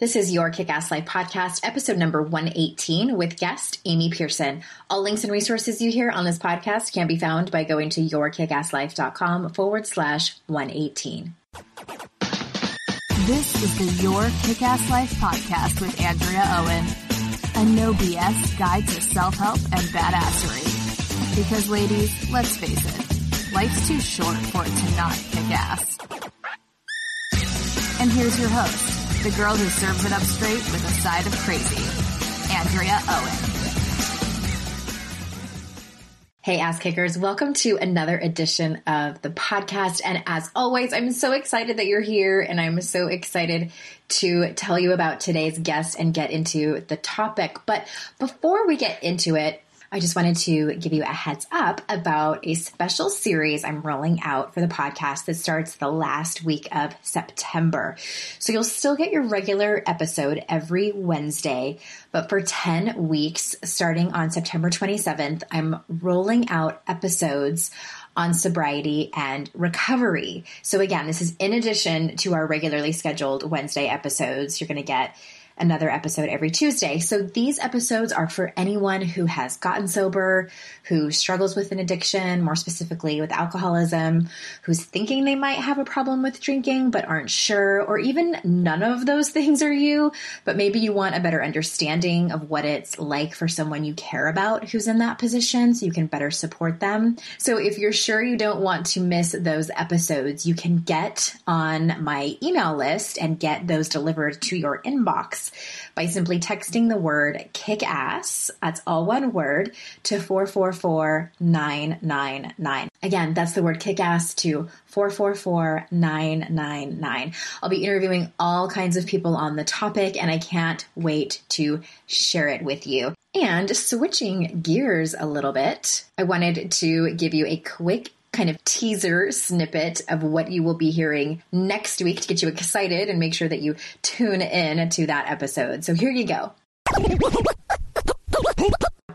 This is your Kick Ass Life podcast, episode number 118 with guest Amy Pearson. All links and resources you hear on this podcast can be found by going to yourkickasslife.com forward slash 118. This is the Your Kick Ass Life podcast with Andrea Owen, a no BS guide to self help and badassery. Because, ladies, let's face it, life's too short for it to not kick ass. And here's your host the girl who serves it up straight with a side of crazy, Andrea Owen. Hey, ass kickers, welcome to another edition of the podcast. And as always, I'm so excited that you're here and I'm so excited to tell you about today's guest and get into the topic. But before we get into it, I just wanted to give you a heads up about a special series I'm rolling out for the podcast that starts the last week of September. So you'll still get your regular episode every Wednesday, but for 10 weeks, starting on September 27th, I'm rolling out episodes on sobriety and recovery. So again, this is in addition to our regularly scheduled Wednesday episodes. You're going to get another episode every Tuesday. So these episodes are for anyone who has gotten sober, who struggles with an addiction, more specifically with alcoholism, who's thinking they might have a problem with drinking but aren't sure, or even none of those things are you, but maybe you want a better understanding of what it's like for someone you care about who's in that position so you can better support them. So if you're sure you don't want to miss those episodes, you can get on my email list and get those delivered to your inbox by simply texting the word kick ass, that's all one word, to 444999. Again, that's the word kick ass to 444999. I'll be interviewing all kinds of people on the topic and I can't wait to share it with you. And switching gears a little bit, I wanted to give you a quick kind of teaser snippet of what you will be hearing next week to get you excited and make sure that you tune in to that episode. So here you go.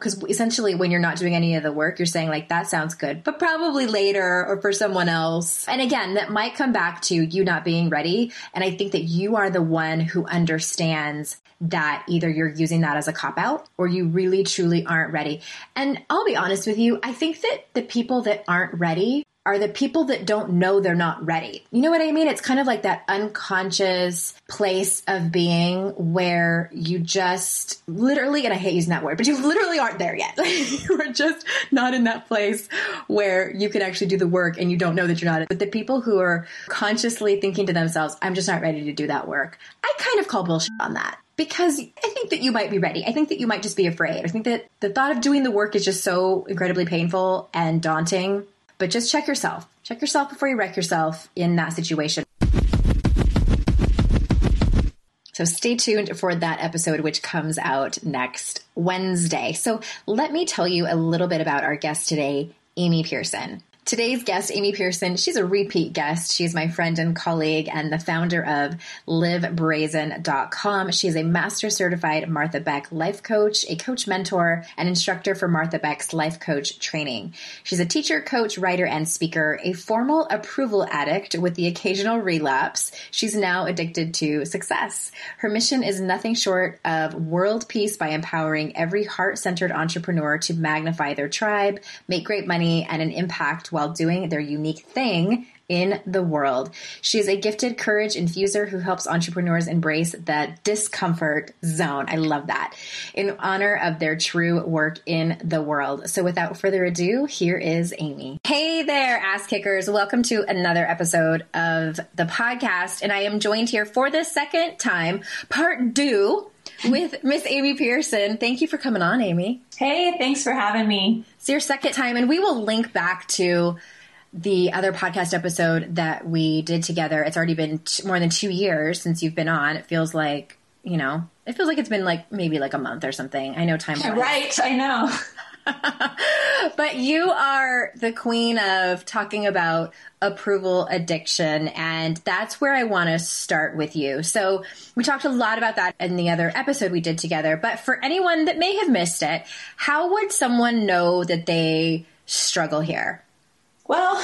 Because essentially, when you're not doing any of the work, you're saying, like, that sounds good, but probably later or for someone else. And again, that might come back to you not being ready. And I think that you are the one who understands that either you're using that as a cop out or you really truly aren't ready. And I'll be honest with you, I think that the people that aren't ready are the people that don't know they're not ready. You know what I mean? It's kind of like that unconscious place of being where you just literally, and I hate using that word, but you literally aren't there yet. you are just not in that place where you can actually do the work and you don't know that you're not. But the people who are consciously thinking to themselves, I'm just not ready to do that work, I kind of call bullshit on that because I think that you might be ready. I think that you might just be afraid. I think that the thought of doing the work is just so incredibly painful and daunting but just check yourself. Check yourself before you wreck yourself in that situation. So stay tuned for that episode, which comes out next Wednesday. So let me tell you a little bit about our guest today, Amy Pearson. Today's guest, Amy Pearson, she's a repeat guest. She's my friend and colleague and the founder of livebrazen.com. She's a master certified Martha Beck life coach, a coach mentor, and instructor for Martha Beck's life coach training. She's a teacher, coach, writer, and speaker, a formal approval addict with the occasional relapse. She's now addicted to success. Her mission is nothing short of world peace by empowering every heart centered entrepreneur to magnify their tribe, make great money, and an impact while doing their unique thing in the world. She is a gifted courage infuser who helps entrepreneurs embrace the discomfort zone. I love that in honor of their true work in the world. So without further ado, here is Amy. Hey there, ass kickers. Welcome to another episode of the podcast. And I am joined here for the second time, part two with Miss Amy Pearson. Thank you for coming on, Amy. Hey, thanks for having me. It's your second time, and we will link back to the other podcast episode that we did together. It's already been t- more than two years since you've been on. It feels like, you know, it feels like it's been like maybe like a month or something. I know time. Right, I know. but you are the queen of talking about approval addiction, and that's where I want to start with you. So, we talked a lot about that in the other episode we did together, but for anyone that may have missed it, how would someone know that they struggle here? Well,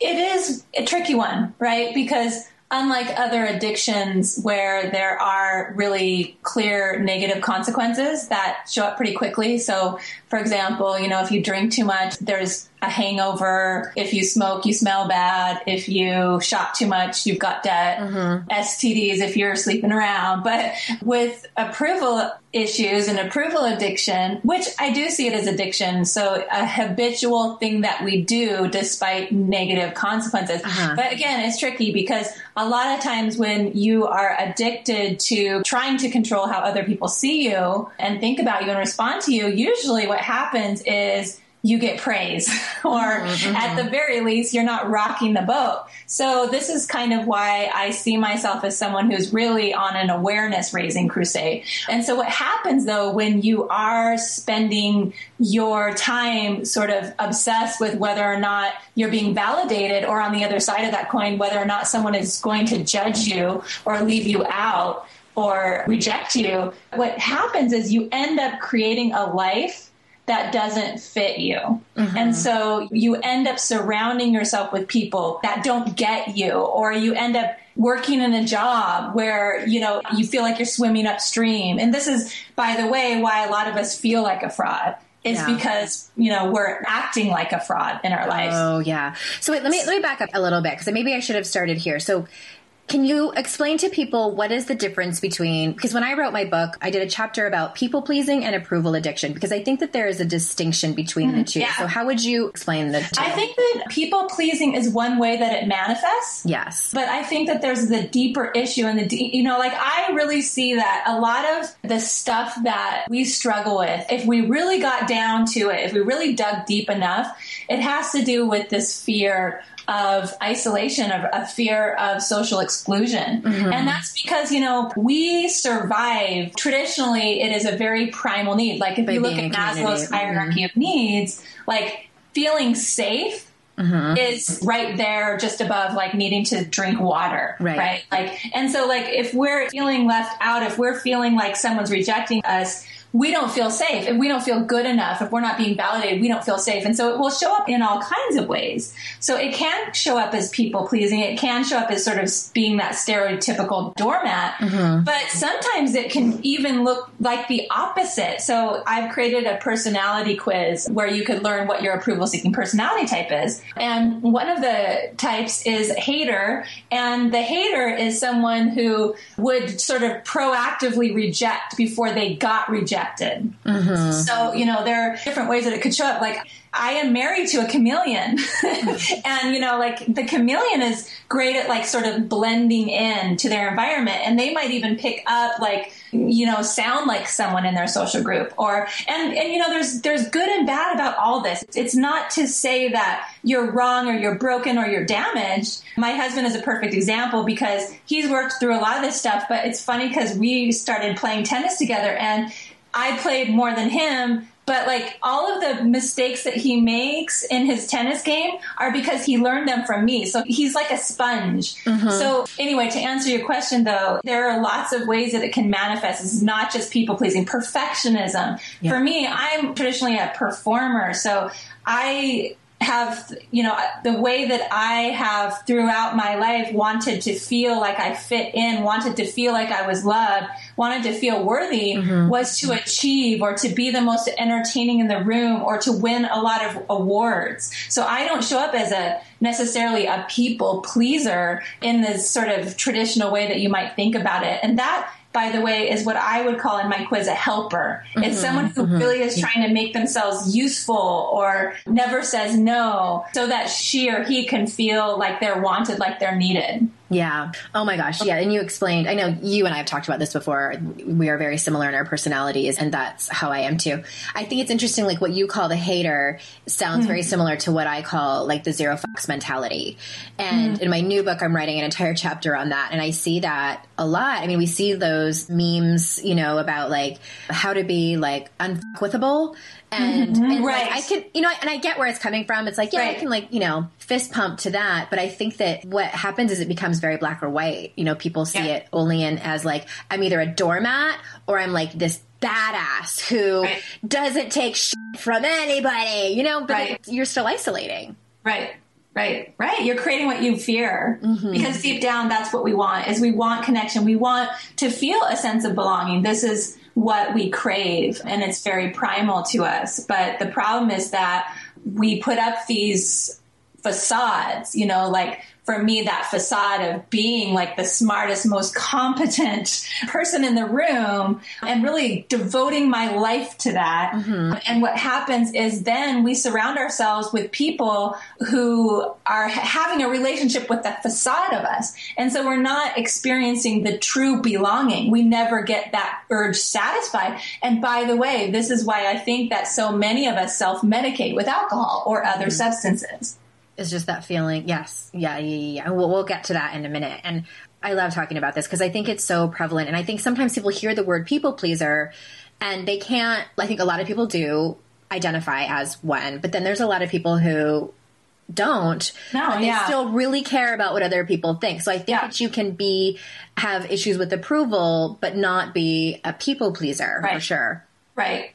it is a tricky one, right? Because unlike other addictions where there are really clear negative consequences that show up pretty quickly. So, for example, you know, if you drink too much, there's a hangover. If you smoke, you smell bad. If you shop too much, you've got debt. Mm-hmm. STDs if you're sleeping around. But with approval issues and approval addiction, which I do see it as addiction, so a habitual thing that we do despite negative consequences. Uh-huh. But again, it's tricky because a lot of times when you are addicted to trying to control how other people see you and think about you and respond to you, usually what happens is you get praise. Or mm-hmm. at the very least you're not rocking the boat. So this is kind of why i see myself as someone who's really on an awareness raising crusade. And so what happens though when you are spending your time sort of obsessed with whether or not you're being validated or on the other side of that coin whether or not someone is going to judge you or leave you out or reject you what happens is you end up creating a life that doesn't fit you. Mm-hmm. And so you end up surrounding yourself with people that don't get you, or you end up working in a job where, you know, you feel like you're swimming upstream. And this is, by the way, why a lot of us feel like a fraud. Is yeah. because you know we're acting like a fraud in our lives. Oh yeah. So wait, let me let me back up a little bit because maybe I should have started here. So can you explain to people what is the difference between because when I wrote my book, I did a chapter about people pleasing and approval addiction because I think that there is a distinction between mm-hmm. the two. Yeah. So how would you explain the two? I think that people pleasing is one way that it manifests. Yes. But I think that there's the deeper issue and the you know like I really see that a lot of the stuff that we struggle with if we really got down to it, if we really dug deep enough, it has to do with this fear of isolation, of a fear of social exclusion. Mm-hmm. And that's because, you know, we survive. Traditionally, it is a very primal need. Like if By you look at Maslow's hierarchy mm-hmm. of needs, like feeling safe Mm-hmm. is right there just above like needing to drink water right. right like and so like if we're feeling left out if we're feeling like someone's rejecting us we don't feel safe. If we don't feel good enough, if we're not being validated, we don't feel safe. And so it will show up in all kinds of ways. So it can show up as people pleasing. It can show up as sort of being that stereotypical doormat. Mm-hmm. But sometimes it can even look like the opposite. So I've created a personality quiz where you could learn what your approval seeking personality type is. And one of the types is hater. And the hater is someone who would sort of proactively reject before they got rejected rejected. Mm-hmm. So, you know, there are different ways that it could show up. Like, I am married to a chameleon. and, you know, like the chameleon is great at like sort of blending in to their environment. And they might even pick up like, you know, sound like someone in their social group or, and, and, you know, there's, there's good and bad about all this. It's not to say that you're wrong or you're broken or you're damaged. My husband is a perfect example because he's worked through a lot of this stuff, but it's funny because we started playing tennis together and I played more than him, but like all of the mistakes that he makes in his tennis game are because he learned them from me. So he's like a sponge. Mm-hmm. So anyway, to answer your question though, there are lots of ways that it can manifest. It's not just people pleasing, perfectionism. Yeah. For me, I'm traditionally a performer. So I have, you know, the way that I have throughout my life wanted to feel like I fit in, wanted to feel like I was loved, wanted to feel worthy mm-hmm. was to achieve or to be the most entertaining in the room or to win a lot of awards. So I don't show up as a necessarily a people pleaser in this sort of traditional way that you might think about it. And that by the way, is what I would call in my quiz a helper. Mm-hmm, it's someone who mm-hmm. really is trying to make themselves useful or never says no so that she or he can feel like they're wanted, like they're needed. Yeah. Oh my gosh. Yeah. And you explained, I know you and I have talked about this before. We are very similar in our personalities, and that's how I am too. I think it's interesting, like what you call the hater sounds mm-hmm. very similar to what I call like the zero fucks mentality. And mm-hmm. in my new book, I'm writing an entire chapter on that. And I see that a lot. I mean, we see those memes, you know, about like how to be like unfuckwithable and, mm-hmm. and right. Like, I can, you know, and I get where it's coming from. It's like, yeah, right. I can like, you know, fist pump to that. But I think that what happens is it becomes very black or white. You know, people see yeah. it only in as like, I'm either a doormat or I'm like this badass who right. doesn't take shit from anybody, you know, but right. you're still isolating. Right. Right, right. You're creating what you fear mm-hmm. because deep down, that's what we want. Is we want connection. We want to feel a sense of belonging. This is what we crave and it's very primal to us. But the problem is that we put up these facades, you know, like for me, that facade of being like the smartest, most competent person in the room and really devoting my life to that. Mm-hmm. And what happens is then we surround ourselves with people who are having a relationship with the facade of us. And so we're not experiencing the true belonging. We never get that urge satisfied. And by the way, this is why I think that so many of us self medicate with alcohol or other mm-hmm. substances is just that feeling. Yes. Yeah. Yeah. Yeah. We'll, we'll get to that in a minute. And I love talking about this because I think it's so prevalent. And I think sometimes people hear the word people pleaser and they can't, I think a lot of people do identify as one, but then there's a lot of people who don't no, they yeah. still really care about what other people think so i think yeah. that you can be have issues with approval but not be a people pleaser right. for sure right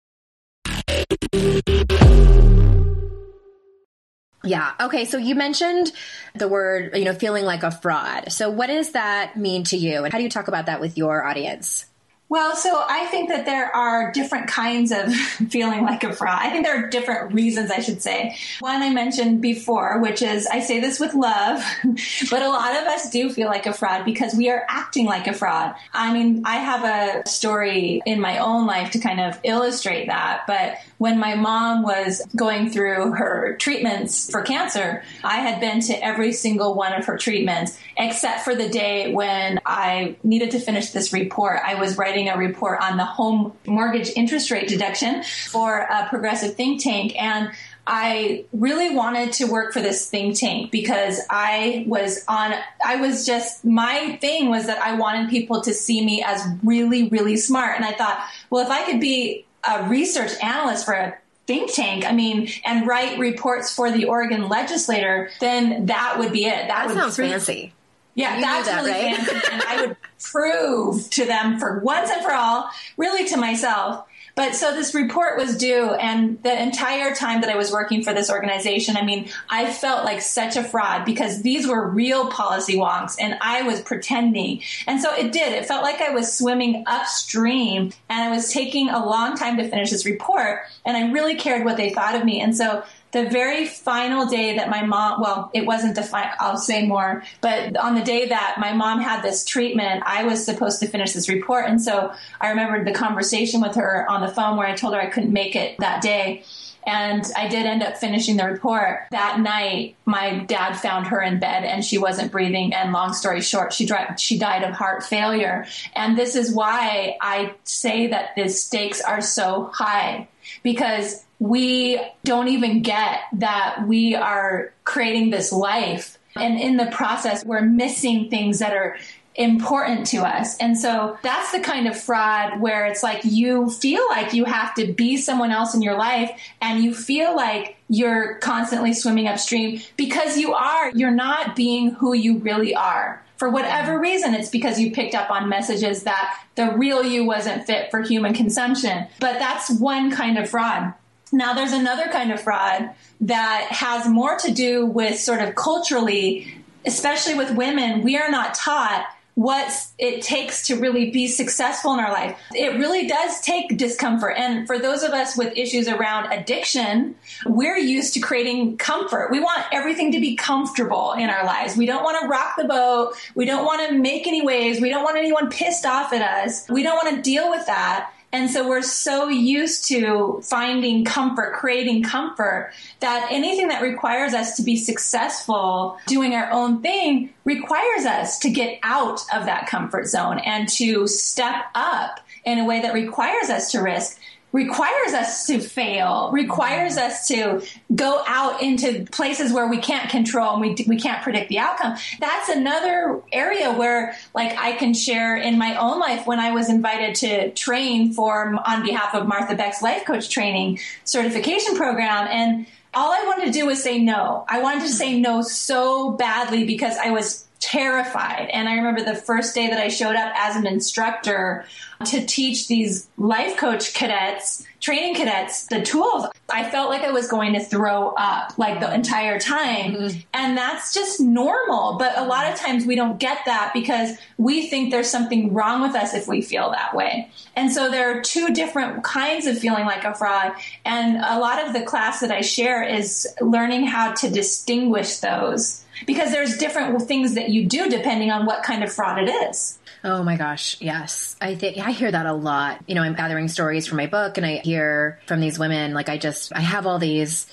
Yeah. Okay. So you mentioned the word, you know, feeling like a fraud. So what does that mean to you? And how do you talk about that with your audience? Well, so I think that there are different kinds of feeling like a fraud. I think there are different reasons, I should say. One I mentioned before, which is I say this with love, but a lot of us do feel like a fraud because we are acting like a fraud. I mean, I have a story in my own life to kind of illustrate that, but when my mom was going through her treatments for cancer, I had been to every single one of her treatments except for the day when I needed to finish this report. I was writing a report on the home mortgage interest rate deduction for a progressive think tank and I really wanted to work for this think tank because I was on, I was just, my thing was that I wanted people to see me as really, really smart. And I thought, well, if I could be a research analyst for a think tank, I mean, and write reports for the Oregon legislator, then that would be it. That, that sounds prove, fancy. Yeah, you that's that, really right? fancy. and I would prove to them for once and for all, really to myself, but so this report was due, and the entire time that I was working for this organization, I mean, I felt like such a fraud because these were real policy wonks and I was pretending. And so it did. It felt like I was swimming upstream and I was taking a long time to finish this report, and I really cared what they thought of me. And so the very final day that my mom, well, it wasn't the final, I'll say more, but on the day that my mom had this treatment, I was supposed to finish this report. And so I remembered the conversation with her on the phone where I told her I couldn't make it that day. And I did end up finishing the report. That night, my dad found her in bed and she wasn't breathing. And long story short, she, died, she died of heart failure. And this is why I say that the stakes are so high because we don't even get that we are creating this life. And in the process, we're missing things that are important to us. And so that's the kind of fraud where it's like you feel like you have to be someone else in your life and you feel like you're constantly swimming upstream because you are. You're not being who you really are. For whatever reason, it's because you picked up on messages that the real you wasn't fit for human consumption. But that's one kind of fraud. Now, there's another kind of fraud that has more to do with sort of culturally, especially with women. We are not taught what it takes to really be successful in our life. It really does take discomfort. And for those of us with issues around addiction, we're used to creating comfort. We want everything to be comfortable in our lives. We don't want to rock the boat. We don't want to make any waves. We don't want anyone pissed off at us. We don't want to deal with that. And so we're so used to finding comfort, creating comfort, that anything that requires us to be successful doing our own thing requires us to get out of that comfort zone and to step up in a way that requires us to risk requires us to fail, requires us to go out into places where we can't control and we, we can't predict the outcome. That's another area where like I can share in my own life when I was invited to train for on behalf of Martha Beck's life coach training certification program. And all I wanted to do was say no. I wanted to say no so badly because I was terrified. And I remember the first day that I showed up as an instructor to teach these life coach cadets, training cadets, the tools. I felt like I was going to throw up like the entire time. Mm-hmm. And that's just normal. But a lot of times we don't get that because we think there's something wrong with us if we feel that way. And so there are two different kinds of feeling like a fraud. And a lot of the class that I share is learning how to distinguish those because there's different things that you do depending on what kind of fraud it is. Oh my gosh, yes. I think I hear that a lot. You know, I'm gathering stories for my book and I hear from these women like I just I have all these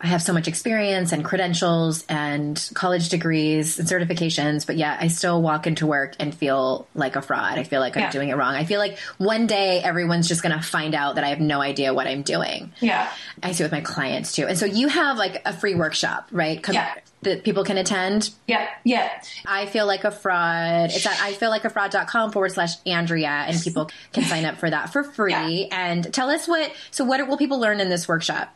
I have so much experience and credentials and college degrees and certifications, but yet I still walk into work and feel like a fraud. I feel like I'm doing it wrong. I feel like one day everyone's just going to find out that I have no idea what I'm doing. Yeah. I see with my clients too. And so you have like a free workshop, right? Yeah that people can attend? Yeah, yeah. I feel like a fraud. It's at I feel like a fraud.com forward slash Andrea, and people can sign up for that for free. Yeah. And tell us what, so what will people learn in this workshop?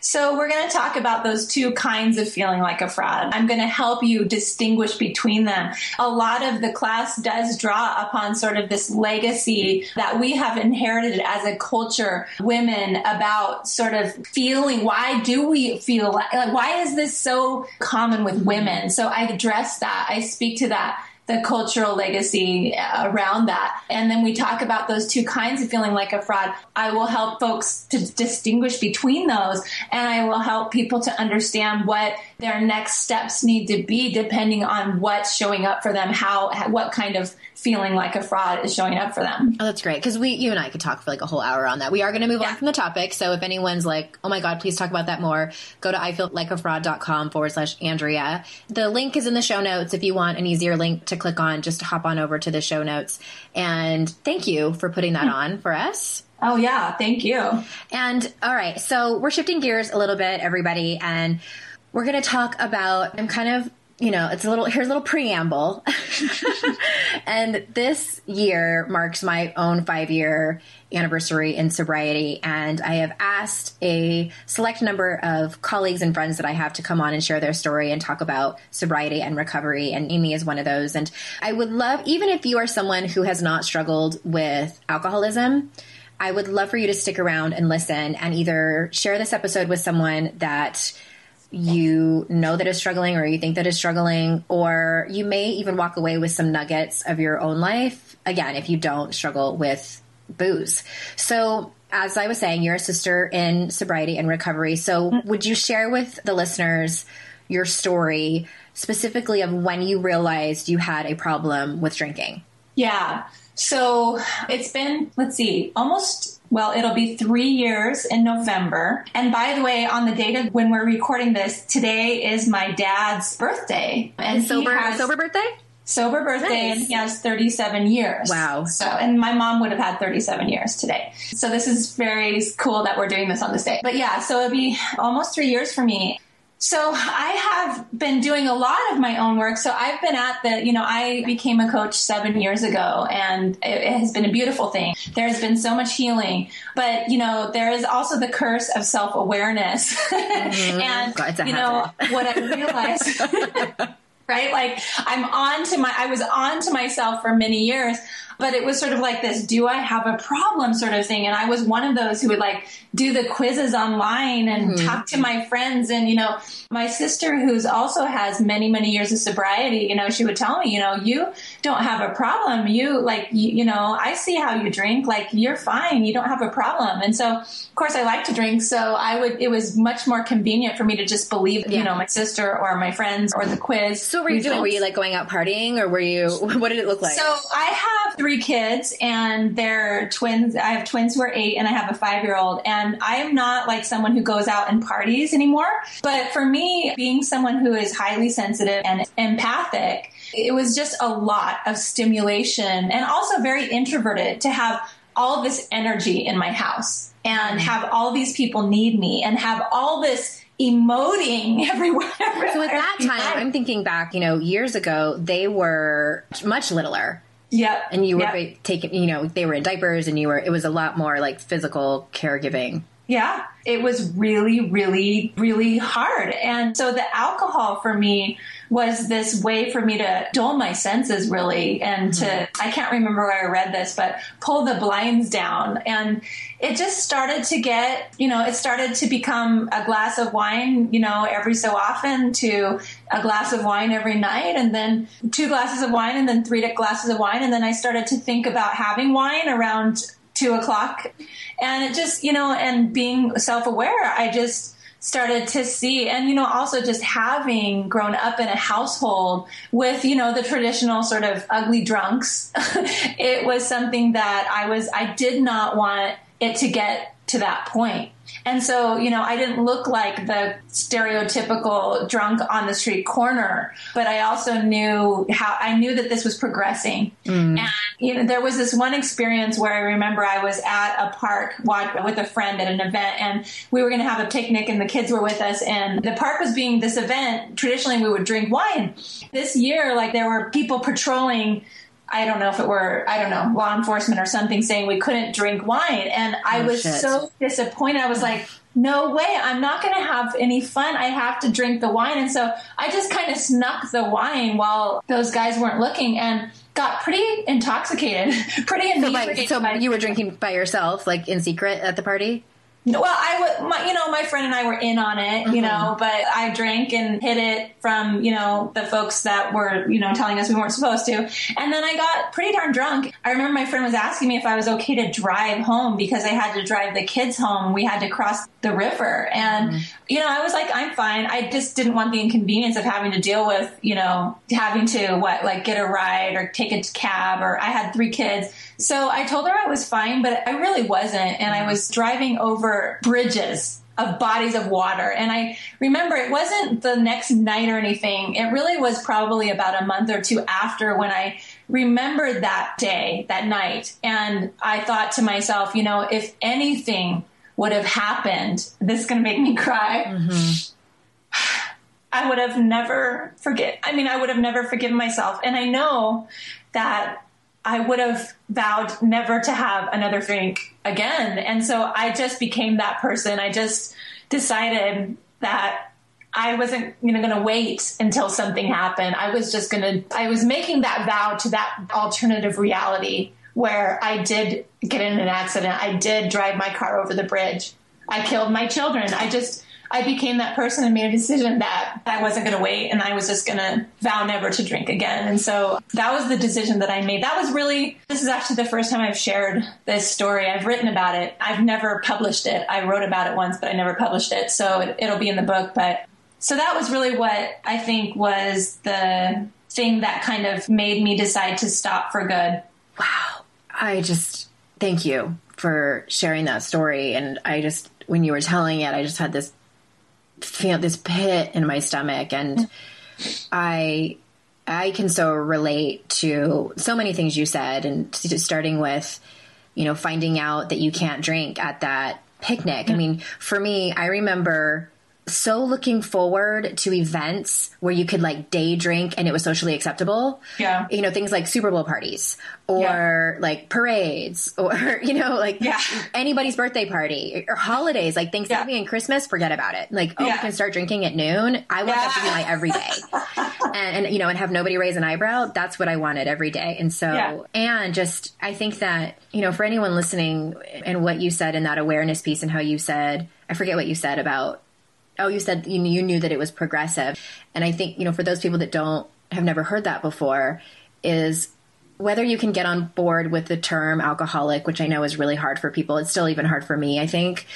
So, we're going to talk about those two kinds of feeling like a fraud. I'm going to help you distinguish between them. A lot of the class does draw upon sort of this legacy that we have inherited as a culture, women, about sort of feeling why do we feel like, like why is this so common with women? So, I address that. I speak to that the cultural legacy uh, around that. And then we talk about those two kinds of feeling like a fraud. I will help folks to distinguish between those and I will help people to understand what their next steps need to be depending on what's showing up for them, how, what kind of feeling like a fraud is showing up for them. Oh, that's great. Because we, you and I could talk for like a whole hour on that. We are going to move yeah. on from the topic. So if anyone's like, oh my God, please talk about that more, go to ifeellikeafraud.com forward slash Andrea. The link is in the show notes if you want an easier link to click on, just hop on over to the show notes. And thank you for putting that on for us. Oh, yeah. Thank you. And all right. So we're shifting gears a little bit, everybody. And we're going to talk about, I'm kind of you know, it's a little, here's a little preamble. and this year marks my own five year anniversary in sobriety. And I have asked a select number of colleagues and friends that I have to come on and share their story and talk about sobriety and recovery. And Amy is one of those. And I would love, even if you are someone who has not struggled with alcoholism, I would love for you to stick around and listen and either share this episode with someone that you know that is struggling or you think that is struggling, or you may even walk away with some nuggets of your own life. Again, if you don't struggle with booze. So, as I was saying, you're a sister in sobriety and recovery. So, mm-hmm. would you share with the listeners your story specifically of when you realized you had a problem with drinking? Yeah. So, it's been, let's see, almost well, it'll be three years in November. And by the way, on the date of when we're recording this, today is my dad's birthday. And sober, sober birthday? Sober birthday, nice. and he has 37 years. Wow. So, and my mom would have had 37 years today. So this is very cool that we're doing this on this day. But yeah, so it'll be almost three years for me. So I have been doing a lot of my own work. So I've been at the, you know, I became a coach seven years ago and it, has been a beautiful thing. There's been so much healing, but you know, there is also the curse of self awareness. Mm-hmm. and, God, you know, what I realized, right? Like I'm on to my, I was on to myself for many years but it was sort of like this do I have a problem sort of thing. And I was one of those who would like do the quizzes online and mm-hmm. talk to my friends. And, you know, my sister, who's also has many, many years of sobriety, you know, she would tell me, you know, you don't have a problem. You like, you, you know, I see how you drink. Like, you're fine. You don't have a problem. And so, of course, I like to drink. So I would, it was much more convenient for me to just believe, yeah. you know, my sister or my friends or the quiz. So, were you results. doing, were you like going out partying or were you, what did it look like? So, I have three three kids and they're twins. I have twins who are eight and I have a five year old. And I am not like someone who goes out and parties anymore. But for me, being someone who is highly sensitive and empathic, it was just a lot of stimulation and also very introverted to have all this energy in my house and have all these people need me and have all this emoting everywhere. So at that time, I'm thinking back, you know, years ago, they were much littler. Yeah. And you were yep. taking, you know, they were in diapers and you were, it was a lot more like physical caregiving. Yeah. It was really, really, really hard. And so the alcohol for me was this way for me to dull my senses really and to, mm-hmm. I can't remember where I read this, but pull the blinds down. And it just started to get, you know, it started to become a glass of wine, you know, every so often to a glass of wine every night and then two glasses of wine and then three glasses of wine. And then I started to think about having wine around two o'clock. And it just, you know, and being self aware, I just, started to see and you know also just having grown up in a household with you know the traditional sort of ugly drunks it was something that i was i did not want it to get to that point and so, you know, I didn't look like the stereotypical drunk on the street corner, but I also knew how I knew that this was progressing. Mm. And, you know, there was this one experience where I remember I was at a park with a friend at an event and we were going to have a picnic and the kids were with us and the park was being this event. Traditionally, we would drink wine. This year, like there were people patrolling I don't know if it were, I don't know, law enforcement or something saying we couldn't drink wine. And I oh, was shit. so disappointed. I was like, no way, I'm not going to have any fun. I have to drink the wine. And so I just kind of snuck the wine while those guys weren't looking and got pretty intoxicated, pretty. So, by, so you were drinking by yourself, like in secret at the party? Well, I would, my, you know, my friend and I were in on it, you mm-hmm. know, but I drank and hid it from, you know, the folks that were, you know, telling us we weren't supposed to. And then I got pretty darn drunk. I remember my friend was asking me if I was okay to drive home because I had to drive the kids home. We had to cross the river. And, mm-hmm. You know, I was like, I'm fine. I just didn't want the inconvenience of having to deal with, you know, having to what, like get a ride or take a cab or I had three kids. So I told her I was fine, but I really wasn't. And I mm-hmm. was driving over bridges of bodies of water. And I remember it wasn't the next night or anything. It really was probably about a month or two after when I remembered that day, that night. And I thought to myself, you know, if anything would have happened, this is going to make me cry. Mm-hmm. I would have never forget. I mean, I would have never forgiven myself. And I know that I would have vowed never to have another drink again. And so I just became that person. I just decided that I wasn't you know, going to wait until something happened. I was just going to, I was making that vow to that alternative reality where I did get in an accident. I did drive my car over the bridge. I killed my children. I just, I became that person and made a decision that I wasn't going to wait and I was just going to vow never to drink again. And so that was the decision that I made. That was really, this is actually the first time I've shared this story. I've written about it. I've never published it. I wrote about it once, but I never published it. So it, it'll be in the book. But so that was really what I think was the thing that kind of made me decide to stop for good. Wow. I just thank you for sharing that story. And I just, when you were telling it, I just had this feel this pit in my stomach and I I can so relate to so many things you said and starting with you know finding out that you can't drink at that picnic. I mm-hmm. mean, for me, I remember so looking forward to events where you could like day drink and it was socially acceptable. Yeah. You know, things like Super Bowl parties or Yeah. like parades or, you know, like Yeah. anybody's birthday party or holidays like Thanksgiving Yeah. and Christmas, forget about it. Like, oh, we can start drinking at noon. I want that to be my everyday. and, and, you know, and have nobody raise an eyebrow. That's what I wanted every day. And so, Yeah. and just, I think that, you know, for anyone listening and what you said in that awareness piece and how you said, I forget what you said about oh, you said you, you knew that it was progressive. And I think, you know, for those people that don't have never heard that before, is whether you can get on board with the term alcoholic, which I know is really hard for people. It's still even hard for me, I think.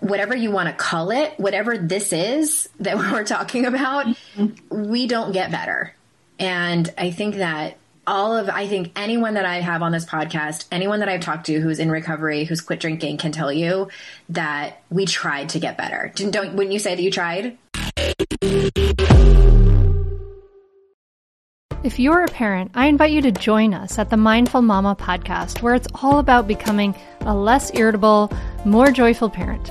Whatever you want to call it, whatever this is that we're talking about, mm-hmm. we don't get better. And I think that all of, I think anyone that I have on this podcast, anyone that I've talked to who's in recovery, who's quit drinking, can tell you that we tried to get better. Didn't, don't, wouldn't you say that you tried? If you're a parent, I invite you to join us at the Mindful Mama podcast, where it's all about becoming a less irritable, more joyful parent.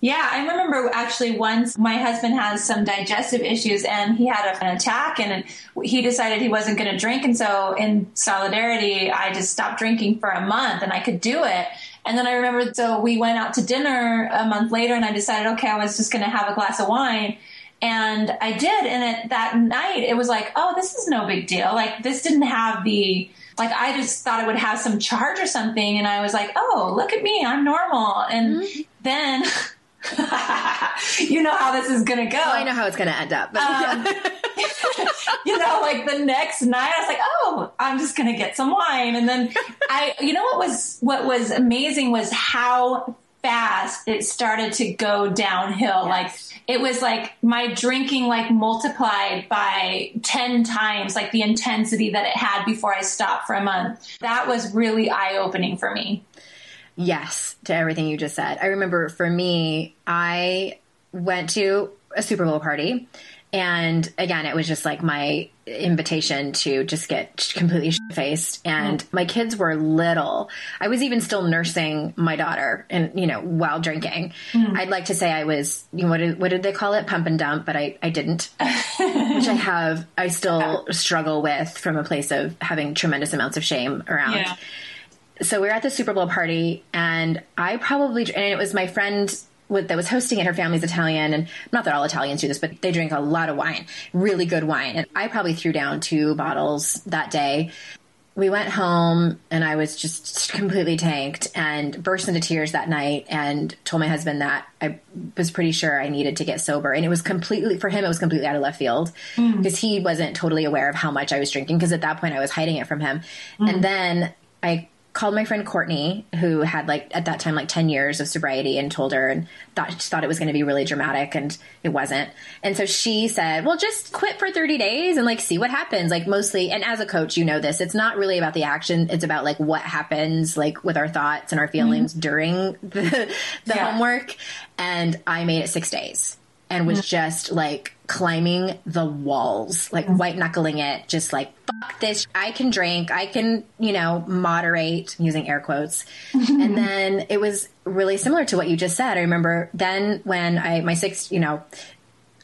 Yeah, I remember actually once my husband has some digestive issues and he had an attack and he decided he wasn't going to drink. And so, in solidarity, I just stopped drinking for a month and I could do it. And then I remember, so we went out to dinner a month later and I decided, okay, I was just going to have a glass of wine. And I did. And it, that night, it was like, oh, this is no big deal. Like, this didn't have the, like, I just thought it would have some charge or something. And I was like, oh, look at me. I'm normal. And mm-hmm. then. you know how this is going to go. Well, I know how it's going to end up. Um, you know, like the next night, I was like, "Oh, I'm just going to get some wine." And then I, you know, what was what was amazing was how fast it started to go downhill. Yes. Like it was like my drinking like multiplied by 10 times like the intensity that it had before I stopped for a month. That was really eye opening for me. Yes, to everything you just said. I remember for me, I went to a Super Bowl party and again, it was just like my invitation to just get completely faced. And my kids were little. I was even still nursing my daughter and, you know, while drinking. Mm. I'd like to say I was, you know, what did, what did they call it? Pump and dump, but I, I didn't, which I have, I still struggle with from a place of having tremendous amounts of shame around. Yeah. So we were at the Super Bowl party and I probably, and it was my friend with, that was hosting it, her family's Italian, and not that all Italians do this, but they drink a lot of wine, really good wine. And I probably threw down two bottles that day. We went home, and I was just completely tanked and burst into tears that night and told my husband that I was pretty sure I needed to get sober. And it was completely, for him, it was completely out of left field because mm. he wasn't totally aware of how much I was drinking because at that point I was hiding it from him. Mm. And then I called my friend Courtney, who had like at that time like ten years of sobriety, and told her and thought she thought it was going to be really dramatic, and it wasn't. And so she said, "Well, just quit for thirty days and like see what happens." Like mostly, and as a coach, you know this. It's not really about the action; it's about like what happens like with our thoughts and our feelings mm-hmm. during the the yeah. homework. And I made it six days and was mm-hmm. just like climbing the walls, like mm-hmm. white knuckling it, just like, fuck this. I can drink. I can, you know, moderate using air quotes. Mm-hmm. And then it was really similar to what you just said. I remember then when I, my six, you know,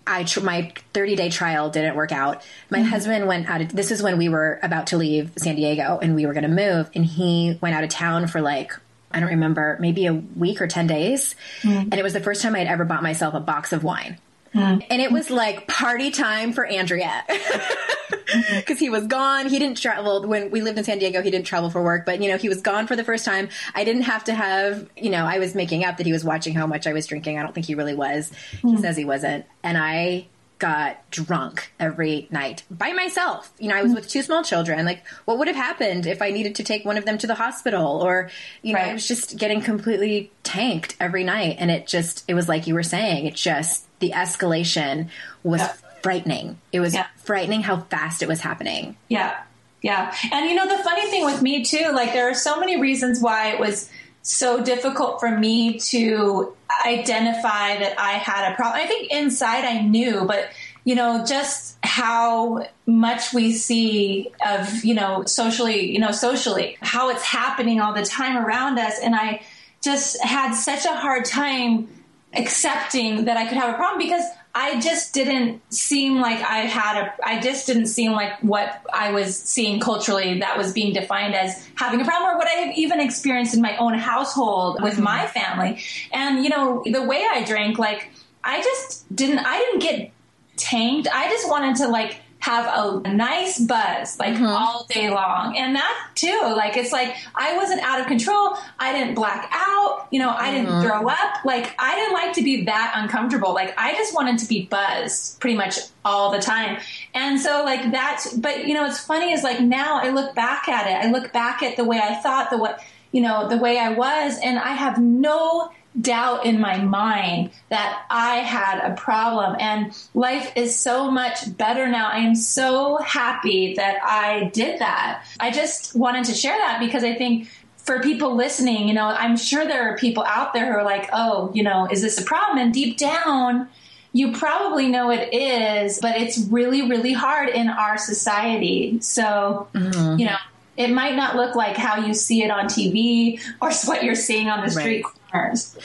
I tr- my 30 day trial didn't work out. My mm-hmm. husband went out. Of, this is when we were about to leave San Diego and we were going to move, and he went out of town for like I don't remember, maybe a week or 10 days. Mm. And it was the first time I'd ever bought myself a box of wine. Mm. And it was like party time for Andrea. Because he was gone. He didn't travel. When we lived in San Diego, he didn't travel for work. But, you know, he was gone for the first time. I didn't have to have, you know, I was making up that he was watching how much I was drinking. I don't think he really was. Mm. He says he wasn't. And I got drunk every night by myself. You know, I was hmm. with two small children. Like, what would have happened if I needed to take one of them to the hospital? Or, you know, right. I was just getting completely tanked every night. And it just, it was like you were saying, it just, the escalation was yeah. frightening. It was yeah. frightening how fast it was happening. Yeah. Yeah. And, you know, the funny thing with me, too, like, there are so many reasons why it was so difficult for me to identify that I had a problem. I think inside I knew, but you know, just how much we see of, you know, socially, you know, socially, how it's happening all the time around us. And I just had such a hard time accepting that I could have a problem because I just didn't seem like I had a, I just didn't seem like what I was seeing culturally that was being defined as having a problem or what I have even experienced in my own household with mm-hmm. my family. And, you know, the way I drank, like, I just didn't, I didn't get tanked. I just wanted to like have a nice buzz like mm-hmm. all day long. And that too, like it's like I wasn't out of control. I didn't black out. You know, I mm-hmm. didn't throw up. Like I didn't like to be that uncomfortable. Like I just wanted to be buzzed pretty much all the time. And so like that's, but you know, it's funny is like now I look back at it. I look back at the way I thought, the what, you know, the way I was, and I have no doubt in my mind that I had a problem. And life is so much better now. I am so happy that I did that. I just wanted to share that because I think for people listening, you know, I'm sure there are people out there who are like, oh, you know, is this a problem? And deep down, you probably know it is, but it's really, really hard in our society. So, mm-hmm. you know, it might not look like how you see it on TV or what you're seeing on the street right partners.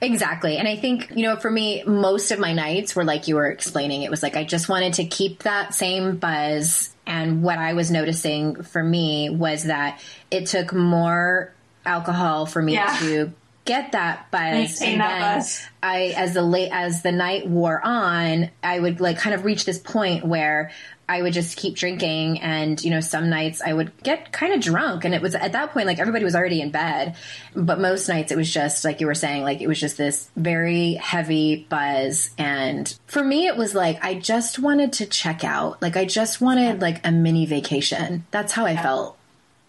Exactly. And I think, you know, for me, most of my nights were like you were explaining. It was like I just wanted to keep that same buzz. And what I was noticing for me was that it took more alcohol for me yeah. to get that buzz. And that then buzz. I, as the late as the night wore on, I would like kind of reach this point where I would just keep drinking, and you know, some nights I would get kind of drunk, and it was at that point like everybody was already in bed, but most nights it was just like you were saying, like it was just this very heavy buzz, and for me it was like I just wanted to check out, like I just wanted like a mini vacation. That's how I felt.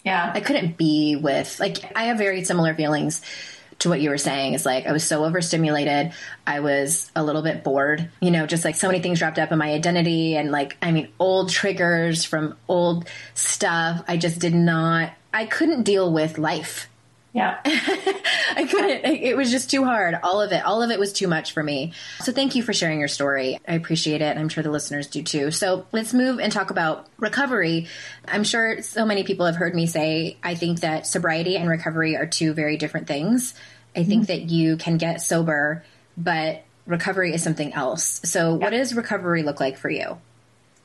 Yeah. I couldn't be with like I have very similar feelings to what you were saying. Is like I was so overstimulated. I was a little bit bored. You know, just like so many things wrapped up in my identity and like I mean old triggers from old stuff. I just did not I couldn't deal with life. Yeah. I couldn't. It was just too hard. All of it. All of it was too much for me. So thank you for sharing your story. I appreciate it. I'm sure the listeners do too. So let's move and talk about recovery. I'm sure so many people have heard me say, I think that sobriety and recovery are two very different things. I think mm-hmm. that you can get sober, but recovery is something else. So what does recovery look like for you?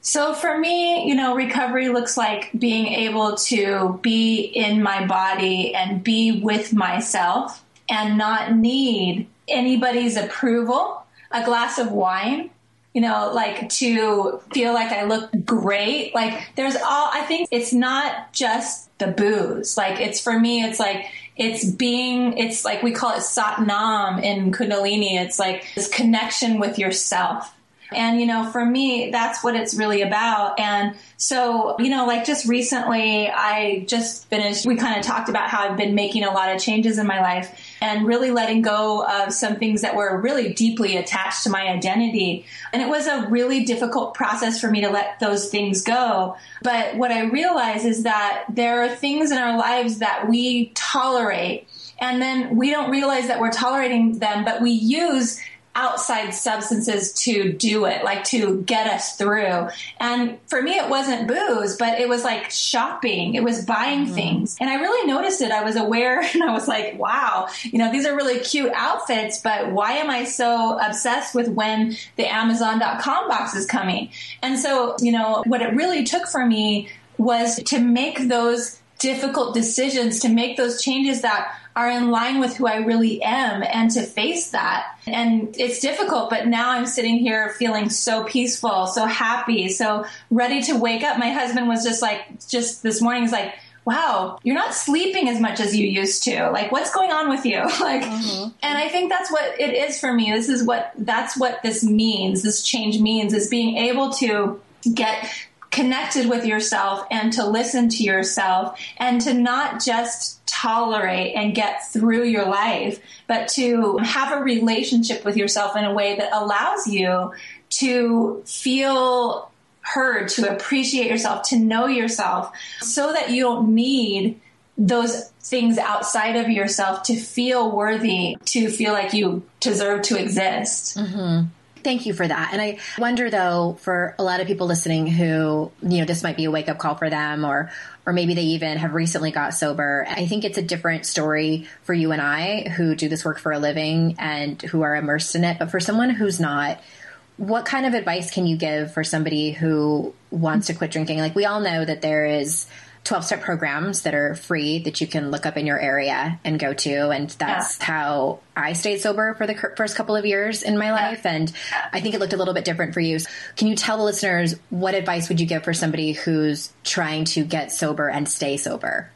So for me, you know, recovery looks like being able to be in my body and be with myself and not need anybody's approval, a glass of wine, you know, like to feel like I look great. Like there's all, I think it's not just the booze. Like it's for me, it's like, it's being, it's like we call it Satnam in Kundalini. It's like this connection with yourself. And, you know, for me, that's what it's really about. And so, you know, like just recently, I just finished, we kind of talked about how I've been making a lot of changes in my life and really letting go of some things that were really deeply attached to my identity. And it was a really difficult process for me to let those things go. But what I realize is that there are things in our lives that we tolerate and then we don't realize that we're tolerating them, but we use outside substances to do it, like to get us through. And for me, it wasn't booze, but it was like shopping. It was buying mm-hmm. things. And I really noticed it. I was aware and I was like, wow, you know, these are really cute outfits, but why am I so obsessed with when the Amazon.com box is coming? And so, you know, what it really took for me was to make those difficult decisions, to make those changes that are in line with who I really am and to face that. And it's difficult, but now I'm sitting here feeling so peaceful, so happy, so ready to wake up. My husband was just like, just this morning, he's like, wow, you're not sleeping as much as you used to. Like, what's going on with you? like, mm-hmm. and I think that's what it is for me. This is what, that's what this means. This change means is being able to get connected with yourself and to listen to yourself and to not just tolerate and get through your life, but to have a relationship with yourself in a way that allows you to feel heard, to appreciate yourself, to know yourself so that you don't need those things outside of yourself to feel worthy, to feel like you deserve to exist. Mm-hmm. Thank you for that. And I wonder though, for a lot of people listening who, you know, this might be a wake up call for them or, or maybe they even have recently got sober. I think it's a different story for you and I who do this work for a living and who are immersed in it. But for someone who's not, what kind of advice can you give for somebody who wants to quit drinking? Like we all know that there is 12 step programs that are free that you can look up in your area and go to. And that's how I stayed sober for the first couple of years in my life. And I think it looked a little bit different for you. Can you tell the listeners what advice would you give for somebody who's trying to get sober and stay sober?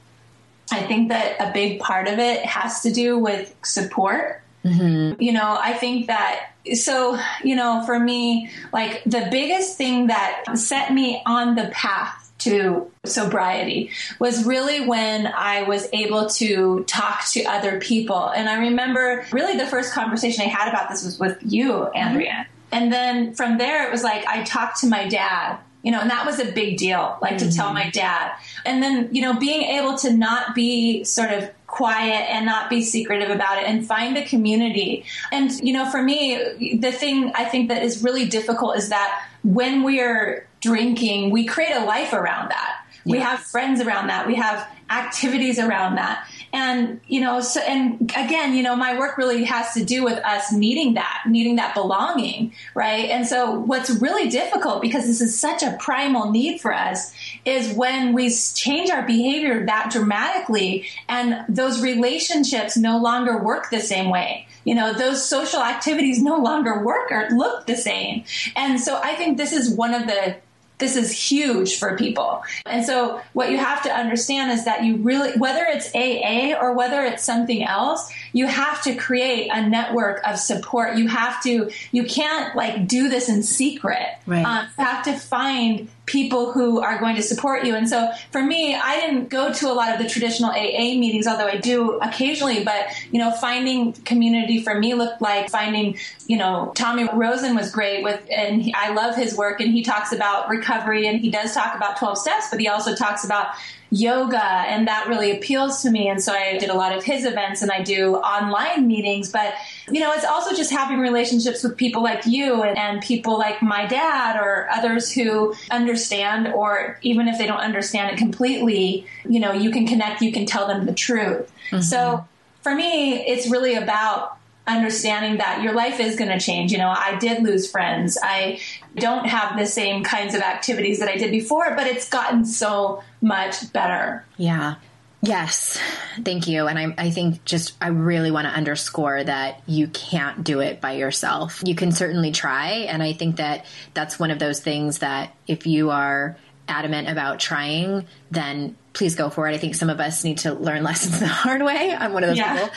I think that a big part of it has to do with support. Mm-hmm. You know, I think that so, you know, for me, like the biggest thing that set me on the path to sobriety was really when I was able to talk to other people. And I remember really the first conversation I had about this was with you, mm-hmm. Andrea. And then from there, it was like I talked to my dad, you know, and that was a big deal, like to tell mm-hmm. my dad. And then, you know, being able to not be sort of quiet and not be secretive about it and find a community. And, you know, for me, the thing I think that is really difficult is that when we're drinking, we create a life around that. We have friends around that. We have activities around that. And, you know, so, and again, you know, my work really has to do with us needing that, needing that belonging, right? And so what's really difficult because this is such a primal need for us is when we change our behavior that dramatically and those relationships no longer work the same way. You know, those social activities no longer work or look the same. And so I think this is one of the this is huge for people. And so what you have to understand is that you really, whether it's AA or whether it's something else, you have to create a network of support. You have to, you can't like do this in secret. Right. Um, you have to find people who are going to support you. And so for me, I didn't go to a lot of the traditional AA meetings, although I do occasionally, but you know, finding community for me looked like finding, you know, Tommy Rosen was great with, and he, I love his work and he talks about recovery and he does talk about 12 steps, but he also talks about yoga and that really appeals to me. And so I did a lot of his events and I do online meetings, but you know, it's also just having relationships with people like you and, and, people like my dad or others who understand, or even if they don't understand it completely, you know, you can connect, you can tell them the truth. Mm-hmm. So for me, it's really about understanding that your life is going to change. You know, I did lose friends. I don't have the same kinds of activities that I did before, but it's gotten so much better. Yeah. Yes, thank you. And I, I think just, I really want to underscore that you can't do it by yourself. You can certainly try. And I think that that's one of those things that if you are adamant about trying, then please go for it. I think some of us need to learn lessons the hard way. I'm one of those yeah. people.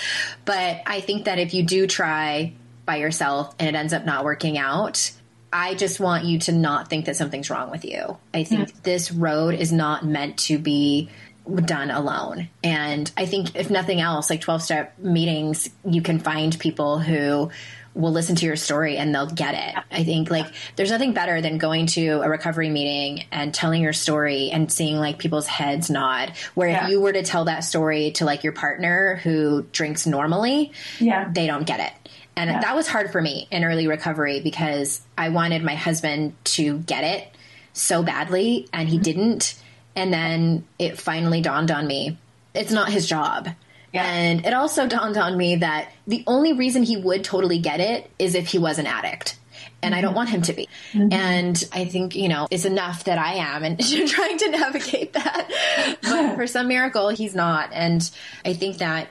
But I think that if you do try by yourself and it ends up not working out, I just want you to not think that something's wrong with you. I think mm. this road is not meant to be done alone. And I think if nothing else, like 12 step meetings, you can find people who will listen to your story and they'll get it. I think like there's nothing better than going to a recovery meeting and telling your story and seeing like people's heads nod. Where yeah. if you were to tell that story to like your partner who drinks normally, yeah. they don't get it. And yeah. that was hard for me in early recovery because I wanted my husband to get it so badly and he mm-hmm. didn't and then it finally dawned on me it's not his job. Yeah. And it also dawned on me that the only reason he would totally get it is if he was an addict. And mm-hmm. I don't mm-hmm. want him to be. Mm-hmm. And I think, you know, it's enough that I am and trying to navigate that. But for some miracle, he's not. And I think that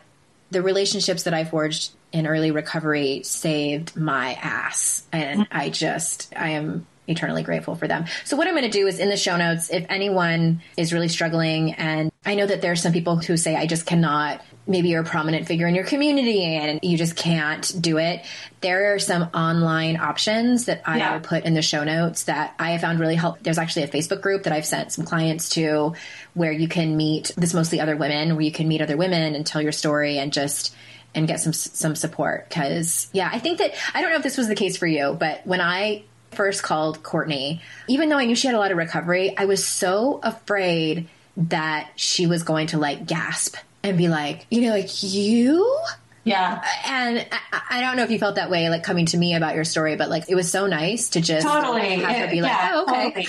the relationships that I forged in early recovery saved my ass. And mm-hmm. I just, I am eternally grateful for them. So what I'm going to do is in the show notes, if anyone is really struggling, and I know that there are some people who say, I just cannot, maybe you're a prominent figure in your community and you just can't do it. There are some online options that I yeah. will put in the show notes that I have found really helpful. There's actually a Facebook group that I've sent some clients to where you can meet, this mostly other women, where you can meet other women and tell your story and just and get some some support because yeah i think that i don't know if this was the case for you but when i first called Courtney, even though I knew she had a lot of recovery, I was so afraid that she was going to like gasp and be like, you know, like you? Yeah. And I, I, don't know if you felt that way, like coming to me about your story, but like it was so nice to just totally have her be like, yeah, oh, okay. Totally.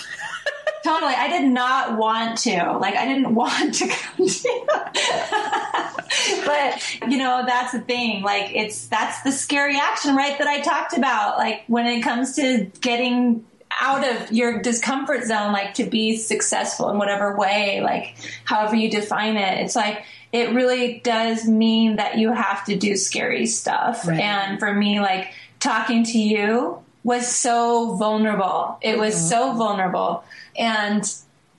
totally. I did not want to. Like, I didn't want to come to you. but, you know, that's the thing. Like, it's, that's the scary action, right? That I talked about. Like, when it comes to getting out of your discomfort zone, like to be successful in whatever way, like however you define it, it's like, it really does mean that you have to do scary stuff. Right. And for me, like talking to you was so vulnerable. It was mm-hmm. so vulnerable. And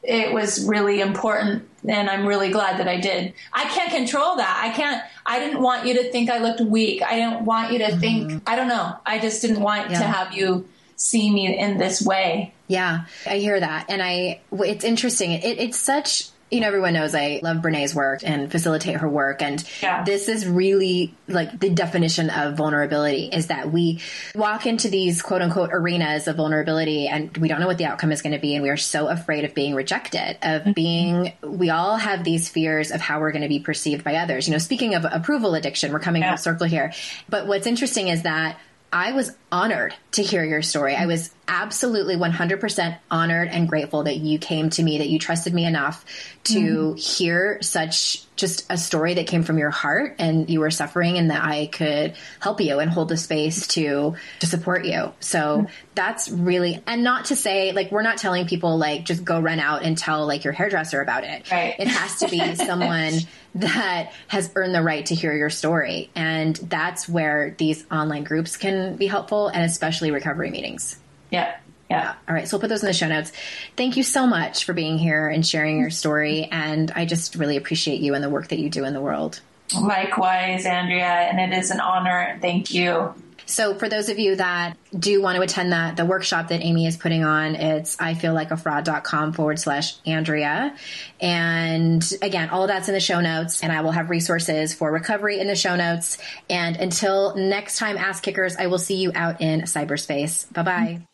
it was really important and I'm really glad that I did. I can't control that. I can't I didn't want you to think I looked weak. I didn't want you to mm-hmm. think I don't know. I just didn't want yeah. to have you see me in this way. Yeah, I hear that. And I it's interesting. It, it's such you know, everyone knows I love Brene's work and facilitate her work. And yeah. this is really like the definition of vulnerability is that we walk into these quote unquote arenas of vulnerability and we don't know what the outcome is going to be. And we are so afraid of being rejected, of mm-hmm. being, we all have these fears of how we're going to be perceived by others. You know, speaking of approval addiction, we're coming yeah. full circle here. But what's interesting is that I was honored to hear your story. I was absolutely 100% honored and grateful that you came to me, that you trusted me enough to mm. hear such just a story that came from your heart and you were suffering and that I could help you and hold the space to to support you. So mm. that's really and not to say like we're not telling people like just go run out and tell like your hairdresser about it. Right. It has to be someone that has earned the right to hear your story. And that's where these online groups can be helpful and especially recovery meetings. Yeah. Yeah. All right. So we'll put those in the show notes. Thank you so much for being here and sharing your story. And I just really appreciate you and the work that you do in the world. Likewise, Andrea. And it is an honor. Thank you. So for those of you that do want to attend that, the workshop that Amy is putting on, it's I feel like a fraud.com forward slash Andrea. And again, all that's in the show notes and I will have resources for recovery in the show notes. And until next time, ass kickers, I will see you out in cyberspace. Bye bye.